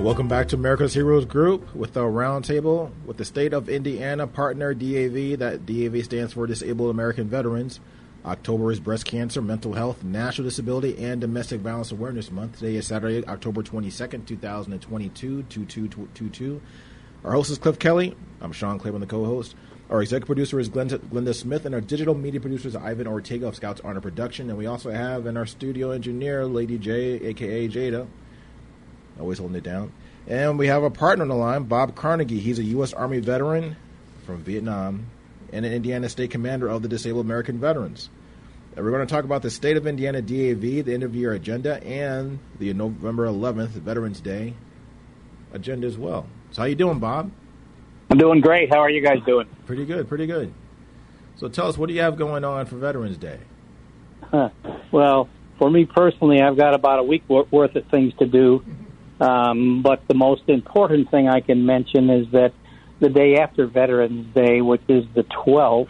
And welcome back to America's Heroes Group with our roundtable with the state of Indiana partner DAV. That DAV stands for Disabled American Veterans. October is Breast Cancer, Mental Health, National Disability, and Domestic Violence Awareness Month. Today is Saturday, October 22nd, 2022, 2222. Our host is Cliff Kelly. I'm Sean Claiborne, the co host. Our executive producer is Glenda, Glenda Smith, and our digital media producer is Ivan Ortega of Scouts Honor Production. And we also have in our studio engineer, Lady J, aka Jada always holding it down. And we have a partner on the line, Bob Carnagey. He's a U.S. Army veteran from Vietnam and an Indiana State Commander of the Disabled American Veterans. And we're going to talk about the state of Indiana DAV, the end of year agenda, and the November 11th Veterans Day agenda as well. So, how you doing, Bob? I'm doing great. How are you guys doing? Pretty good, pretty good. So, tell us, what do you have going on for Veterans Day? Huh. Well, for me personally, I've got about a week worth of things to do. Um, but the most important thing I can mention is that the day after Veterans Day, which is the 12th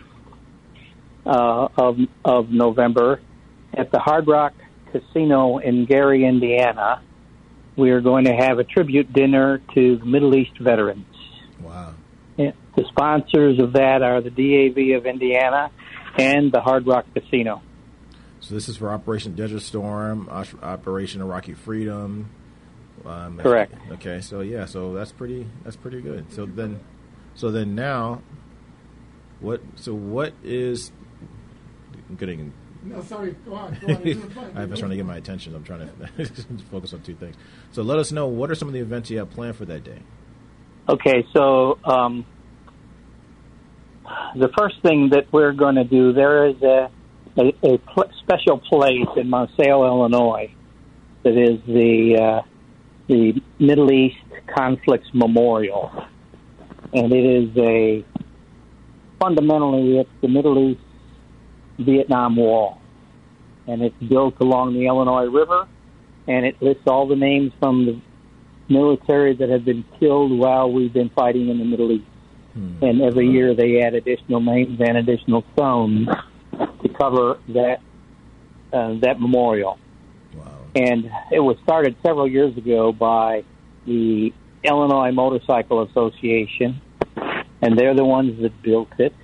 uh, of, of November, at the Hard Rock Casino in Gary, Indiana, we are going to have a tribute dinner to Middle East veterans. Wow. The sponsors of that are the DAV of Indiana and the Hard Rock Casino. So this is for Operation Desert Storm, Operation Iraqi Freedom, um, Correct. Okay, so yeah, so that's pretty that's pretty good. So then, so then now, what? So what is getting? No, sorry. Go on. Go on. I'm trying to get my attention. I'm trying to focus on two things. So let us know what are some of the events you have planned for that day. Okay, so um, the first thing that we're going to do there is a a, a pl- special place in Marseilles, Illinois, that is the uh, the Middle East Conflicts Memorial, and it is a fundamentally it's the Middle East Vietnam Wall, and it's built along the Illinois River, and it lists all the names from the military that have been killed while we've been fighting in the Middle East. Hmm. And every year they add additional names and additional stones to cover that uh, that memorial and it was started several years ago by the Illinois Motorcycle Association, and they're the ones that built it.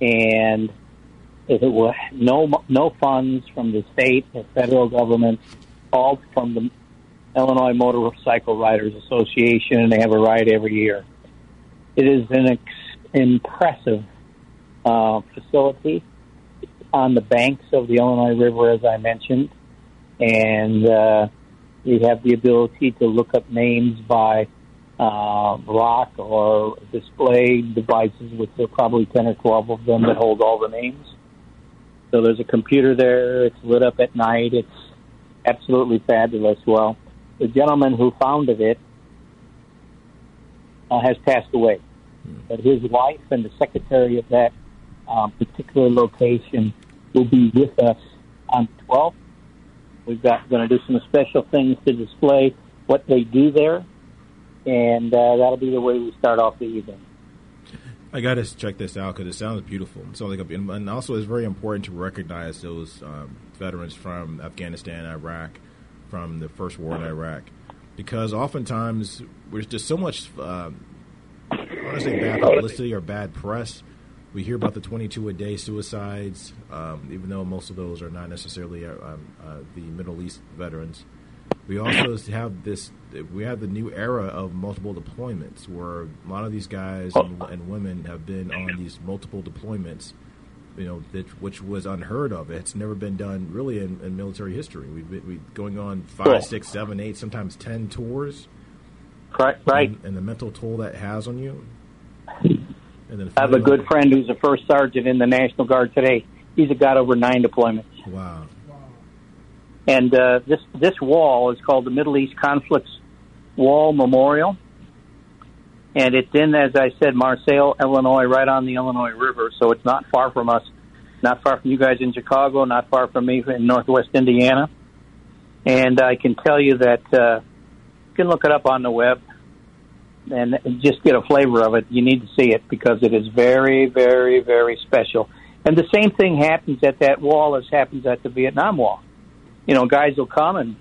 And it was no no funds from the state or federal government, all from the Illinois Motorcycle Riders Association, and they have a ride every year. It is an ex- impressive uh, facility on the banks of the Illinois River, as I mentioned and uh, we have the ability to look up names by uh, rock or display devices, which there are probably 10 or 12 of them that hold all the names. So there's a computer there. It's lit up at night. It's absolutely fabulous. Well, the gentleman who founded it uh, has passed away, but his wife and the secretary of that um, particular location will be with us on 12th We've got going to do some special things to display what they do there, and uh, that'll be the way we start off the evening. I got to check this out because it sounds beautiful. So like, and also it's very important to recognize those um, veterans from Afghanistan, Iraq, from the first war in Iraq, because oftentimes there's just so much. Um, I want to say bad publicity or bad press we hear about the 22 a day suicides, um, even though most of those are not necessarily uh, um, uh, the Middle East veterans. We also have this. We have the new era of multiple deployments, where a lot of these guys and, and women have been on these multiple deployments. You know, that, which was unheard of. It's never been done really in, in military history. We've been we going on five, six, seven, eight, sometimes ten tours. Right, right. And, and the mental toll that has on you. I have a good friend who's a first sergeant in the National Guard today. He's got over nine deployments. Wow. And uh, this this wall is called the Middle East Conflicts Wall Memorial, and it's in, as I said, Marseilles, Illinois, right on the Illinois River. So it's not far from us, not far from you guys in Chicago, not far from me in Northwest Indiana. And I can tell you that uh, you can look it up on the web and just get a flavor of it. You need to see it because it is very, very, very special. And the same thing happens at that wall as happens at the Vietnam Wall. You know, guys will come and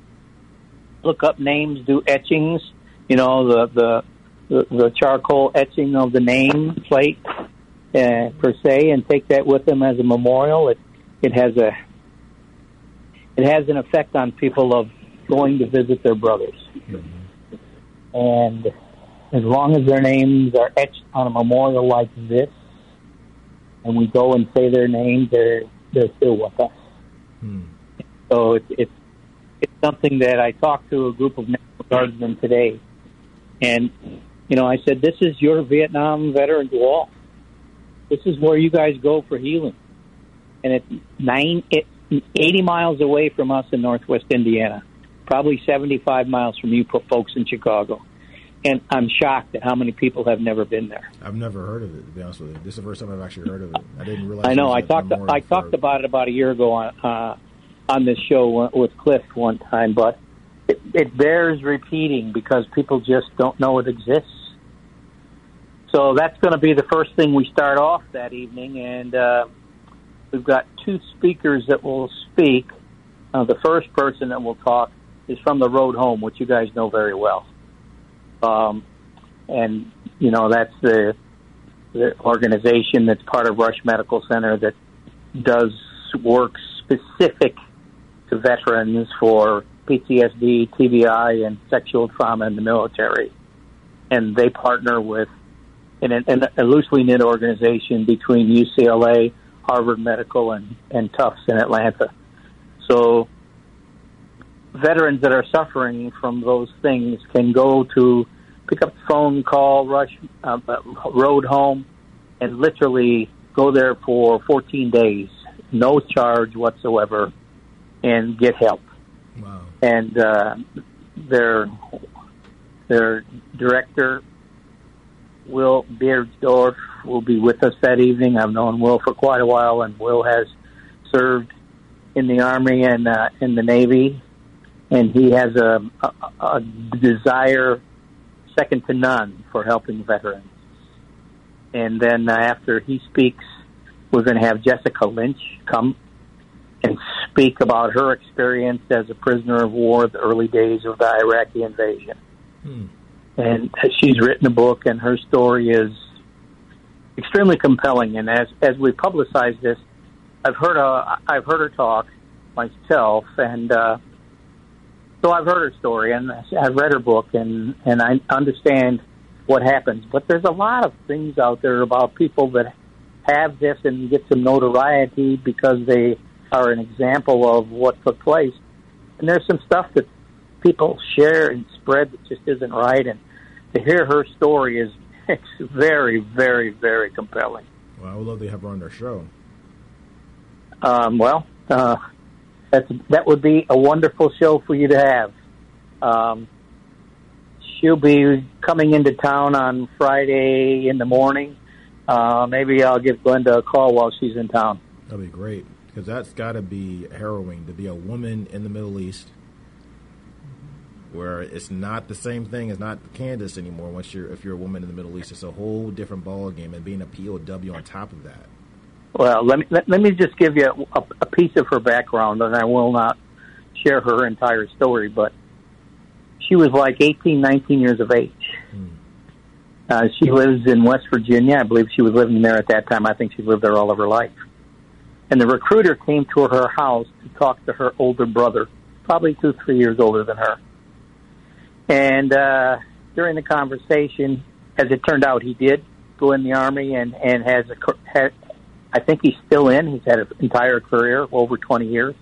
look up names, do etchings. You know, the the the, the charcoal etching of the name plate uh, per se, and take that with them as a memorial. It it has a it has an effect on people of going to visit their brothers. Mm-hmm. And as long as their names are etched on a memorial like this, and we go and say their names, they're they're still with us. Hmm. So it's it's it's something that I talked to a group of National Guardsmen today, and you know I said, "This is your Vietnam veterans wall. This is where you guys go for healing." And it's nine, it, 80 miles away from us in Northwest Indiana, probably 75 miles from you folks in Chicago and I'm shocked at how many people have never been there. I've never heard of it. To be honest with you, this is the first time I've actually heard of it. I didn't realize. I know. I talked. I talked about it about a year ago on uh, on this show with Cliff one time, but it, it bears repeating because people just don't know it exists. So that's going to be the first thing we start off that evening, and uh, we've got two speakers that will speak. Uh, the first person that will talk is from the road home, which you guys know very well. Um, and, you know, that's the, the organization that's part of Rush Medical Center that does work specific to veterans for PTSD, TBI, and sexual trauma in the military. And they partner with in a, in a loosely knit organization between UCLA, Harvard Medical, and, and Tufts in Atlanta. So veterans that are suffering from those things can go to pick up the phone, call, rush, uh, road home, and literally go there for 14 days, no charge whatsoever, and get help. Wow. And uh, their their director, Will Beardsdorf, will be with us that evening. I've known Will for quite a while, and Will has served in the Army and uh, in the Navy, and he has a, a, a desire second to none for helping veterans. And then uh, after he speaks, we're going to have Jessica Lynch come and speak about her experience as a prisoner of war, the early days of the Iraqi invasion. Hmm. And she's written a book, and her story is extremely compelling. And as as we publicize this, I've heard a, I've heard her talk myself, and uh, so I've heard her story and I've read her book and and I understand what happens. But there's a lot of things out there about people that have this and get some notoriety because they are an example of what took place. And there's some stuff that people share and spread that just isn't right. And to hear her story is it's very, very, very compelling. Well, I would love to have her on their show. Um, well, uh, that's that would be a wonderful show for you to have. Um, she'll be coming into town on Friday in the morning. Uh, maybe I'll give Glenda a call while she's in town. That'd be great because that's got to be harrowing to be a woman in the Middle East, where it's not the same thing as not Kansas anymore. Once you're if you're a woman in the Middle East, it's a whole different ball game, and being a POW on top of that. Well, let me let, let me just give you a, a piece of her background, and I will not share her entire story, but she was like 18, 19 years of age. Hmm. Uh, she lives in West Virginia. I believe she was living there at that time. I think she lived there all of her life. And the recruiter came to her house to talk to her older brother, probably two, three years older than her. And uh, during the conversation, as it turned out, he did go in the army and and has a I think he's still in. He's had an entire career, over 20 years.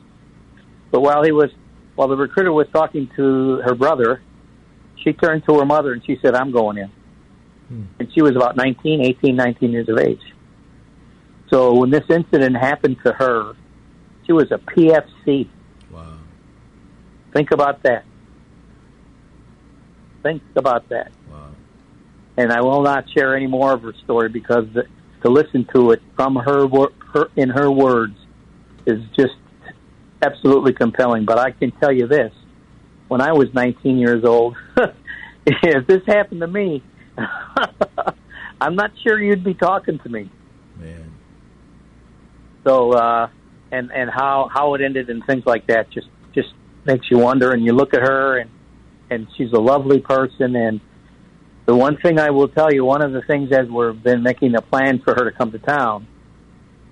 But while he was, while the recruiter was talking to her brother, she turned to her mother and she said, I'm going in. Hmm. And she was about 19, 18, 19 years of age. So when this incident happened to her, she was a PFC. Wow. Think about that. Think about that. Wow. And I will not share any more of her story because the, to listen to it from her, her in her words is just absolutely compelling. But I can tell you this: when I was 19 years old, if this happened to me, I'm not sure you'd be talking to me. Man. So, uh, and and how how it ended and things like that just just makes you wonder. And you look at her, and and she's a lovely person. And the one thing I will tell you, one of the things as we've been making a plan for her to come to town,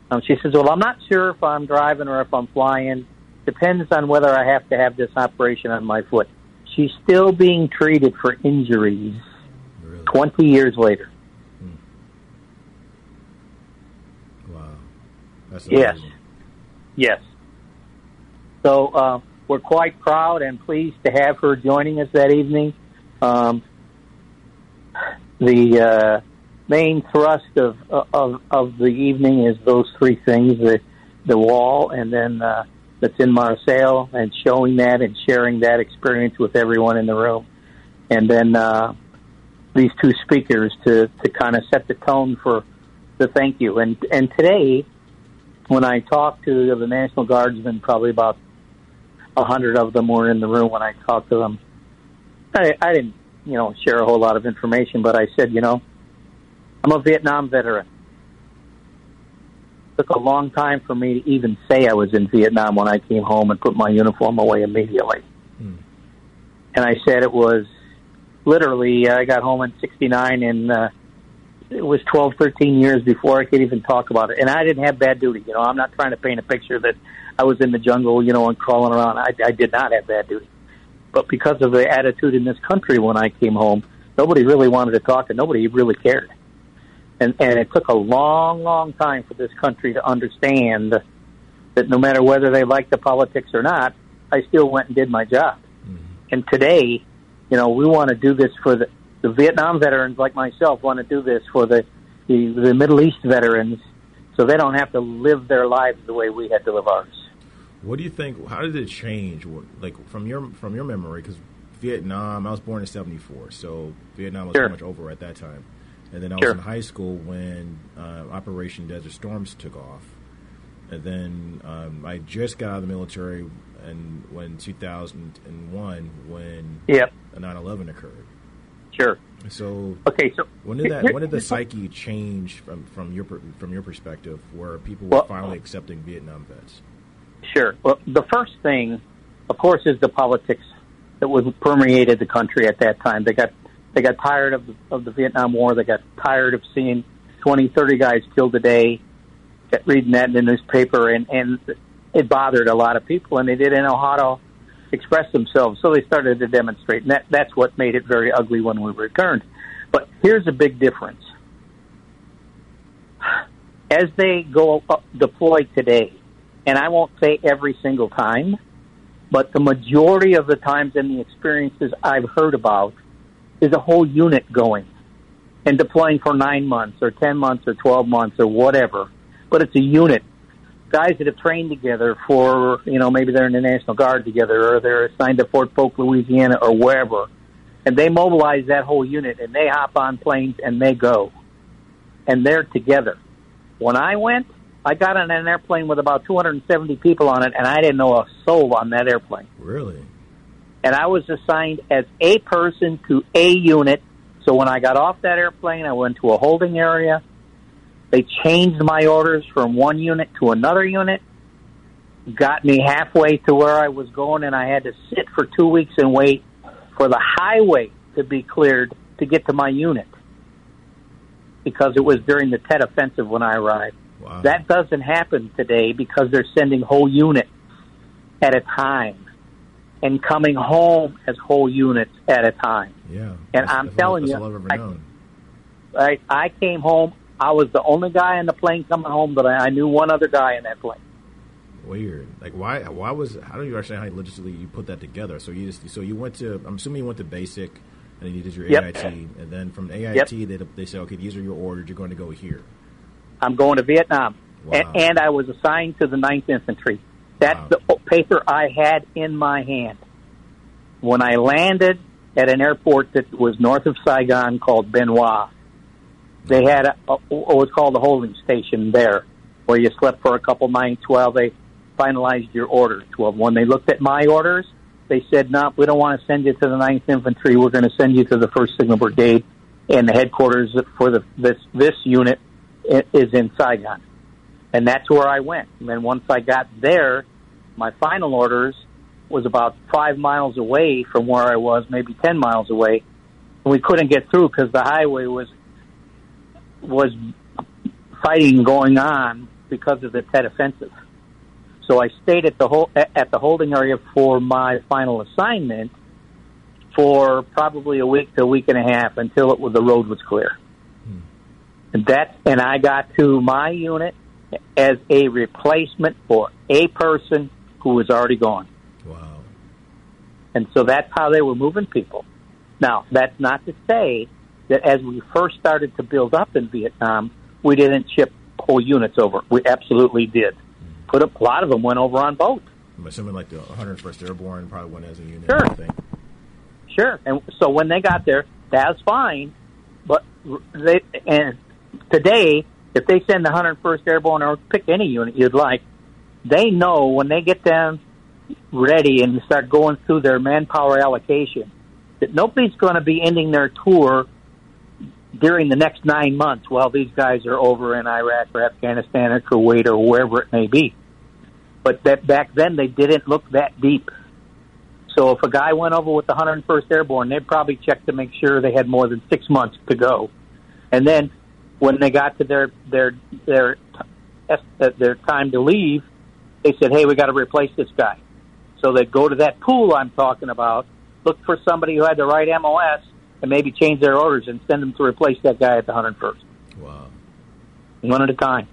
um, she says, "Well, I'm not sure if I'm driving or if I'm flying. Depends on whether I have to have this operation on my foot." She's still being treated for injuries Really. 20 years later. Wow. That's Yes. amazing. Yes. So uh, we're quite proud and pleased to have her joining us that evening. Um, the uh, main thrust of, of of the evening is those three things: the the wall, and then uh, that's in Marseilles, and showing that and sharing that experience with everyone in the room, and then uh, these two speakers to to kind of set the tone for the thank you. And and today when I talked to the National Guardsmen, probably about a hundred of them were in the room when I talked to them. I, I didn't, you know, share a whole lot of information, but I said, you know, I'm a Vietnam veteran. It took a long time for me to even say I was in Vietnam when I came home and put my uniform away immediately. Hmm. And I said it was literally, I got home in 69 and, uh, it was 12, 13 years before I could even talk about it. And I didn't have bad duty. You know, I'm not trying to paint a picture that I was in the jungle, you know, and crawling around. I, I did not have bad duty. But because of the attitude in this country when I came home, nobody really wanted to talk and nobody really cared. And, and it took a long, long time for this country to understand that no matter whether they liked the politics or not, I still went and did my job. Mm-hmm. And today, you know, we want to do this for the, the Vietnam veterans like myself want to do this for the, the the Middle East veterans, so they don't have to live their lives the way we had to live ours. What do you think? How did it change? What- Like from your from your memory, because Vietnam, I was born in '74, so Vietnam was Sure. pretty much over at that time. And then I Sure. was in high school when uh, Operation Desert Storms took off. And then um, I just got out of the military, and when 2001, when Yep, 9/11 occurred. sure. So Okay, so when did that? When did the psyche change from from your from your perspective, where people were Well- finally accepting Vietnam vets? Sure. Well, the first thing, of course, is the politics that was permeated the country at that time. They got they got tired of of the Vietnam War. They got tired of seeing 20, 30 guys killed a day. Reading that in the newspaper, and and it bothered a lot of people, and they didn't know how to express themselves. So they started to demonstrate, and that, that's what made it very ugly when we returned. But here's a big difference. As they go up, deploy today, and I won't say every single time, but the majority of the times and the experiences I've heard about is a whole unit going and deploying for nine months or 10 months or 12 months or whatever. But it's a unit. Guys that have trained together for, you know, maybe they're in the National Guard together or they're assigned to Fort Polk, Louisiana or wherever. And they mobilize that whole unit and they hop on planes and they go. And they're together. When I went, I got on an airplane with about 270 people on it and I didn't know a soul on that airplane Really? and I was assigned as a person to a unit. So when I got off that airplane, I went to a holding area. They changed my orders from one unit to another unit, got me halfway to where I was going, and I had to sit for two weeks and wait for the highway to be cleared to get to my unit because it was during the Tet Offensive when I arrived. Wow. That doesn't happen today because they're sending whole units at a time and coming home as whole units at a time. yeah. and That's- I'm that's telling all, you, I- Right? I came home. I was the only guy in the plane coming home, but I I knew one other guy in that plane. Weird. Like why? Why was? How do you understand how logistically you put that together? So you just so you went to. I'm assuming you went to basic, and then you did your Yep. AIT, and then from AIT Yep. they they say okay these are your orders. You're going to go here. I'm going to Vietnam, Wow. A- and I was assigned to the Ninth Infantry. That's Wow. the paper I had in my hand. when I landed at an airport that was north of Saigon called Bien Hoa, they had a, a, what was called a holding station there, where you slept for a couple nights while they finalized your orders. Well, when they looked at my orders, they said, "No, we don't want to send you to the Ninth Infantry. We're going to send you to the First Signal Brigade, and the headquarters for the this this unit is in Saigon." And that's where I went. And then once I got there, my final orders was about five miles away from where I was, maybe ten miles away, and we couldn't get through because the highway was was fighting going on because of the Tet Offensive. So I stayed at the whole, at the holding area for my final assignment for probably a week to a week and a half until it was, the road was clear. And that and I got to my unit as a replacement for a person who was already gone. Wow. And so that's how they were moving people. Now, that's not to say that as we first started to build up in Vietnam, we didn't ship whole units over. We absolutely did. Put up, a lot of them went over on boats. I'm assuming like the 101st Airborne probably went as a unit. Sure. Sure. And so when they got there, that's fine. But they and today, if they send the 101st Airborne or pick any unit you'd like, they know when they get them ready and start going through their manpower allocation that nobody's going to be ending their tour during the next nine months while these guys are over in Iraq or Afghanistan or Kuwait or wherever it may be. But that back then they didn't look that deep. So if a guy went over with the 101st Airborne, they'd probably check to make sure they had more than six months to go. And then when they got to their their their uh, their time to leave, they said, "Hey, we got to replace this guy." So they'd go to that pool I'm talking about, look for somebody who had the right MOS, and maybe change their orders and send them to replace that guy at the 101st, Wow. one at a time.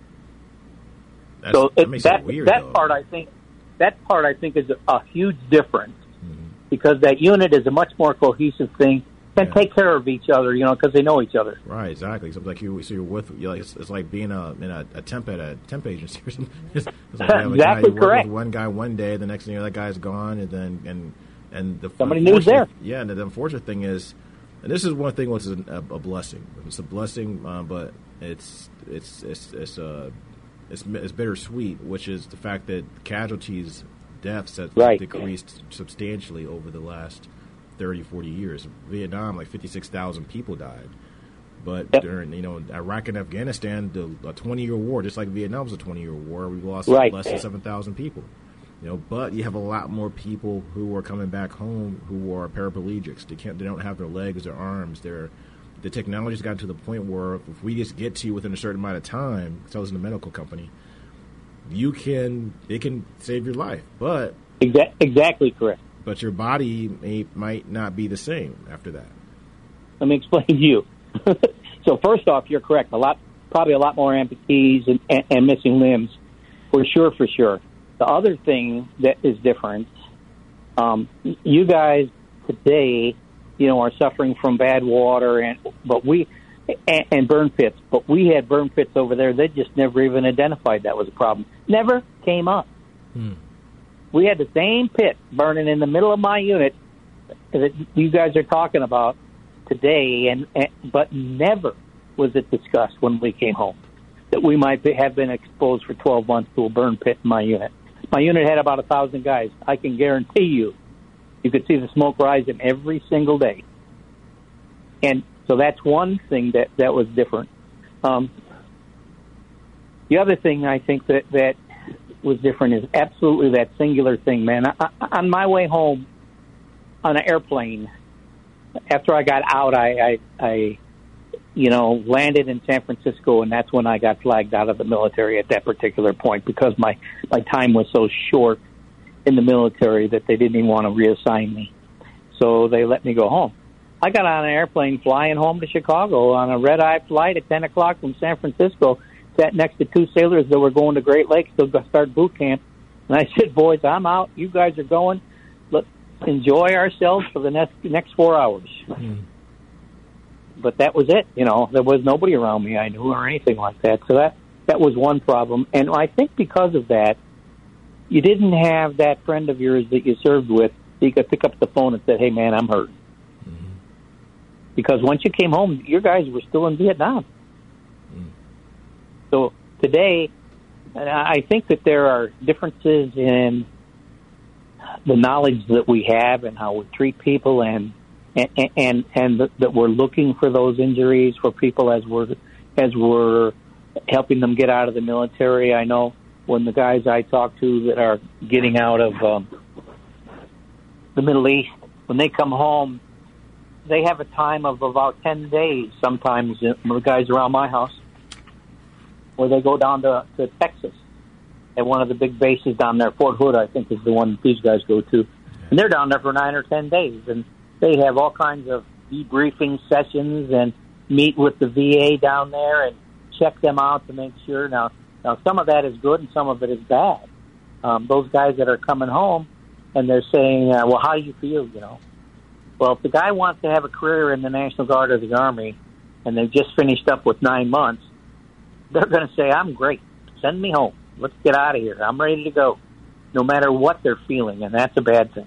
That's, so that it, that it weird. that part I think that part I think is a, a huge difference Mm-hmm. because that unit is a much more cohesive thing and Yeah. take care of each other, you know, because they know each other. Right, exactly. So it's like you, so you're with, you're like, it's, it's like being a in a, a temp at a temp agency or something. It's, it's like Exactly correct. With one guy one day, the next thing you know, that guy's gone, and then and and the Somebody new's there. unfortunate- Yeah, and the unfortunate thing is, and this is one thing which is a, a blessing. It's a blessing, uh, but it's it's it's it's uh, it's, it's bittersweet, which is the fact that casualties, deaths have Right. decreased substantially over the last 30, 40 years. Vietnam, like 56,000 people died. But Yep. during, you know, Iraq and Afghanistan, the, a 20 year war, just like Vietnam was a 20 year war, we lost Right. less than 7,000 people. You know, but you have a lot more people who are coming back home who are paraplegics. They can't, they don't have their legs, their arms. They're, the technology's gotten to the point where if we just get to you within a certain amount of time, so I was in a medical company, you can, it can save your life. But exactly correct. But your body may, might not be the same after that. Let me explain to you. so first off, you're correct. A lot, probably a lot more amputees and, and, and missing limbs, for sure, for sure. The other thing that is different, um, you guys today, you know, are suffering from bad water and but we and, and burn pits. But we had burn pits over there. They just never even identified that was a problem. Never came up. We had the same pit burning in the middle of my unit that you guys are talking about today, and, and but never was it discussed when we came home that we might be, have been exposed for 12 months to a burn pit in my unit. My unit had about a thousand guys. I can guarantee you, you could see the smoke rising every single day. And so that's one thing that that was different. Um, the other thing I think that that was different is absolutely that singular thing, man. I, I, on my way home on an airplane, after I got out, I, I, I, you know, landed in San Francisco, and that's when I got flagged out of the military at that particular point because my my time was so short in the military that they didn't even want to reassign me. So they let me go home. I got on an airplane flying home to Chicago on a red eye flight at 10 o'clock from San Francisco. Sat next to two sailors that were going to Great Lakes to start boot camp. And I said, boys, I'm out. You guys are going. Let's enjoy ourselves for the next, next four hours. Hmm. But that was it. You know, there was nobody around me I knew or anything like that. So that, that was one problem. And I think because of that, you didn't have that friend of yours that you served with that you could pick up the phone and say, "Hey, man, I'm hurt." Hmm. Because once you came home, your guys were still in Vietnam. So today, I think that there are differences in the knowledge that we have and how we treat people, and and and, and that we're looking for those injuries for people as we're as we're helping them get out of the military. I know when the guys I talk to that are getting out of um, the Middle East, when they come home, they have a time of about 10 days sometimes, uh, the guys around my house, where they go down to, to Texas at one of the big bases down there. Fort Hood, I think, is the one these guys go to. And they're down there for nine or 10 days. And they have all kinds of debriefing sessions and meet with the VA down there and check them out to make sure. Now, now some of that is good and some of it is bad. Um, those guys that are coming home and they're saying, uh, "Well, how do you feel?" You know, well, if the guy wants to have a career in the National Guard or the Army, and they've just finished up with nine months, they're going to say, "I'm great. Send me home. Let's get out of here. I'm ready to go." No matter what they're feeling, and that's a bad thing.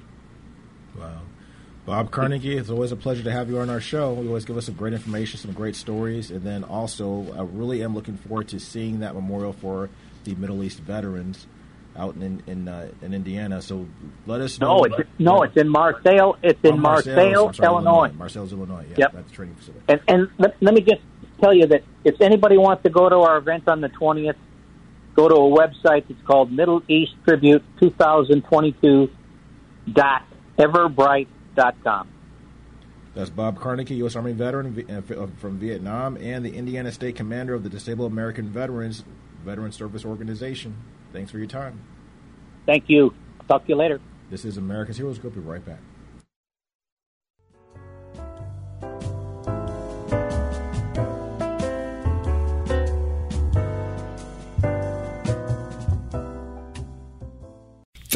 Wow. Bob Carnagey, it's always a pleasure to have you on our show. You always give us some great information, some great stories, and then also, I really am looking forward to seeing that memorial for the Middle East veterans out in in, uh, in Indiana. So let us know. No, it's no, it's in Marseilles. It's in Oh, Marseilles, sorry, Illinois. Marseilles Illinois. Yeah, Yep. that's the training facility. And, and let, let me just tell you that if anybody wants to go to our event on the 20th, go to a website. It's called Middle East Tribute 2022 dot eventbrite dot com. That's Bob Carnagey, U.S. Army veteran uh, uh, from Vietnam and the Indiana State Commander of the Disabled American Veterans Veteran Service Organization. Thanks for your time. Thank you. Talk to you later. This is America's Heroes Group. We'll be right back.